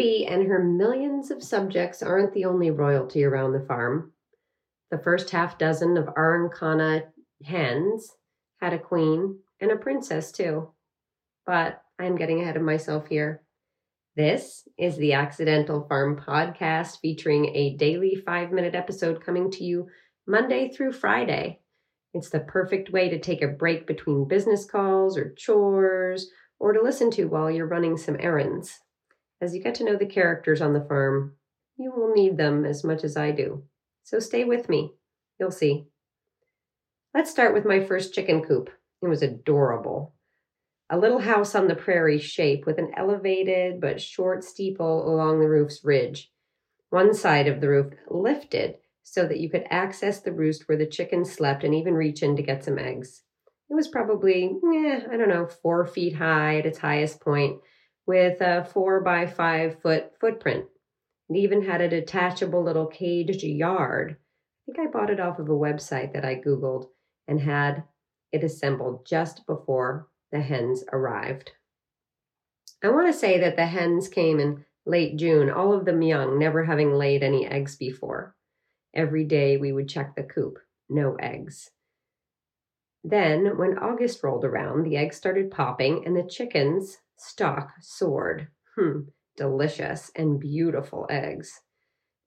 and her millions of subjects aren't the only royalty around the farm. The first half dozen of Araucana hens had a queen and a princess too. But I'm getting ahead of myself here. This is the Accidental Farm Podcast featuring a daily five minute episode coming to you Monday through Friday. It's the perfect way to take a break between business calls or chores or to listen to while you're running some errands. As you get to know the characters on the farm, you will need them as much as I do. So stay with me. You'll see. Let's start with my first chicken coop. It was adorable. A little house on the prairie shape with an elevated but short steeple along the roof's ridge. One side of the roof lifted so that you could access the roost where the chickens slept and even reach in to get some eggs. It was probably, eh, I don't know, four feet high at its highest point, with a four by five foot footprint. It even had a detachable little caged yard. I think I bought it off of a website that I Googled and had it assembled just before the hens arrived. I want to say that the hens came in late June, all of them young, never having laid any eggs before. Every day we would check the coop, no eggs. Then, when August rolled around, the eggs started popping and the chickens' stock soared. Hmm, delicious and beautiful eggs.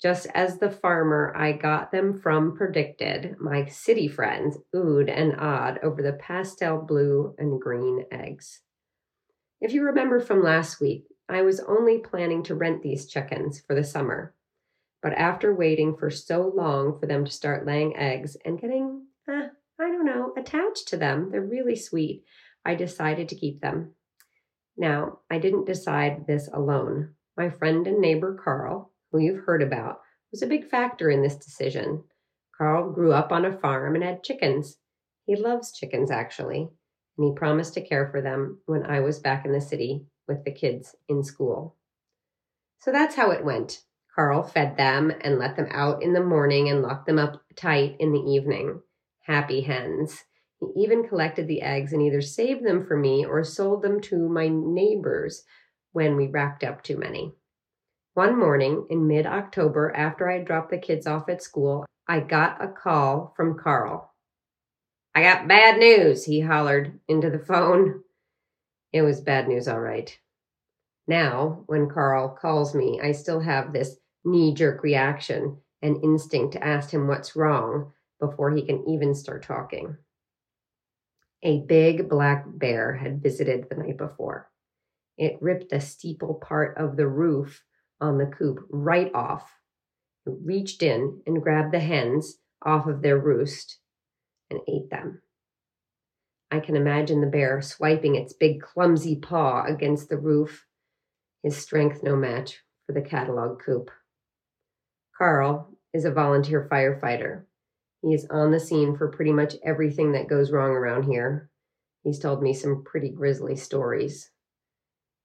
Just as the farmer I got them from predicted, my city friends oohed and awed over the pastel blue and green eggs. If you remember from last week, I was only planning to rent these chickens for the summer. But after waiting for so long for them to start laying eggs and getting eh, I don't know, attached to them. They're really sweet. I decided to keep them. Now, I didn't decide this alone. My friend and neighbor Carl, who you've heard about, was a big factor in this decision. Carl grew up on a farm and had chickens. He loves chickens, actually, and he promised to care for them when I was back in the city with the kids in school. So that's how it went. Carl fed them and let them out in the morning and locked them up tight in the evening happy hens. He even collected the eggs and either saved them for me or sold them to my neighbors when we racked up too many. One morning in mid October, after I had dropped the kids off at school, I got a call from Carl. I got bad news, he hollered into the phone. It was bad news, all right. Now, when Carl calls me, I still have this knee jerk reaction and instinct to ask him what's wrong before he can even start talking. A big black bear had visited the night before. It ripped the steeple part of the roof on the coop right off. It reached in and grabbed the hens off of their roost and ate them. I can imagine the bear swiping its big clumsy paw against the roof, his strength no match for the catalog coop. Carl is a volunteer firefighter he is on the scene for pretty much everything that goes wrong around here. He's told me some pretty grisly stories.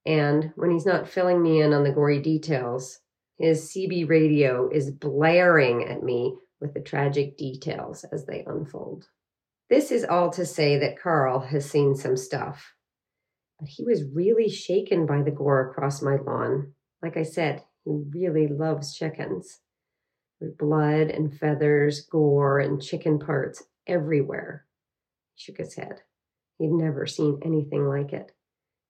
And when he's not filling me in on the gory details, his CB radio is blaring at me with the tragic details as they unfold. This is all to say that Carl has seen some stuff. But he was really shaken by the gore across my lawn. Like I said, he really loves chickens blood and feathers, gore, and chicken parts everywhere. He shook his head. He'd never seen anything like it.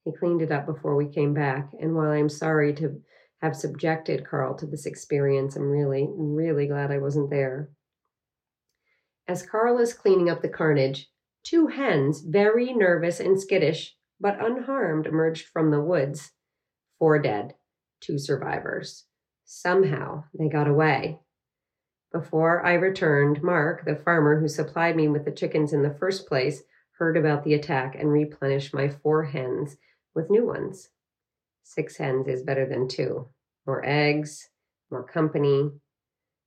He cleaned it up before we came back, and while I'm sorry to have subjected Carl to this experience, I'm really, really glad I wasn't there. As Carl is cleaning up the carnage, two hens, very nervous and skittish, but unharmed, emerged from the woods. Four dead, two survivors. Somehow they got away. Before I returned, Mark, the farmer who supplied me with the chickens in the first place, heard about the attack and replenished my four hens with new ones. Six hens is better than two. More eggs, more company.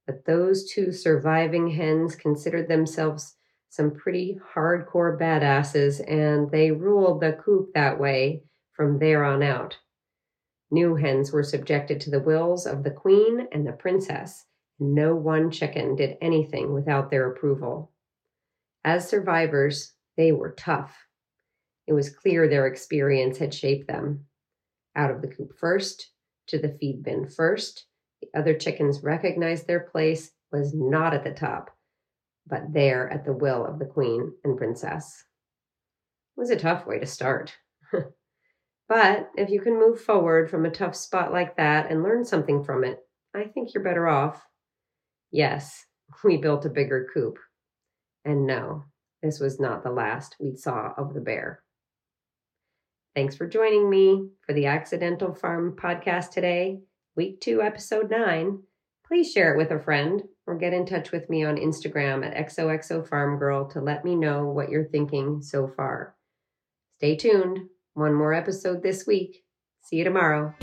But those two surviving hens considered themselves some pretty hardcore badasses, and they ruled the coop that way from there on out. New hens were subjected to the wills of the queen and the princess no one chicken did anything without their approval. As survivors, they were tough. It was clear their experience had shaped them. Out of the coop first, to the feed bin first. The other chickens recognized their place was not at the top, but there at the will of the queen and princess. It was a tough way to start. but if you can move forward from a tough spot like that and learn something from it, I think you're better off. Yes, we built a bigger coop. And no, this was not the last we saw of the bear. Thanks for joining me for the Accidental Farm podcast today, week two, episode nine. Please share it with a friend or get in touch with me on Instagram at XOXO Farm Girl to let me know what you're thinking so far. Stay tuned. One more episode this week. See you tomorrow.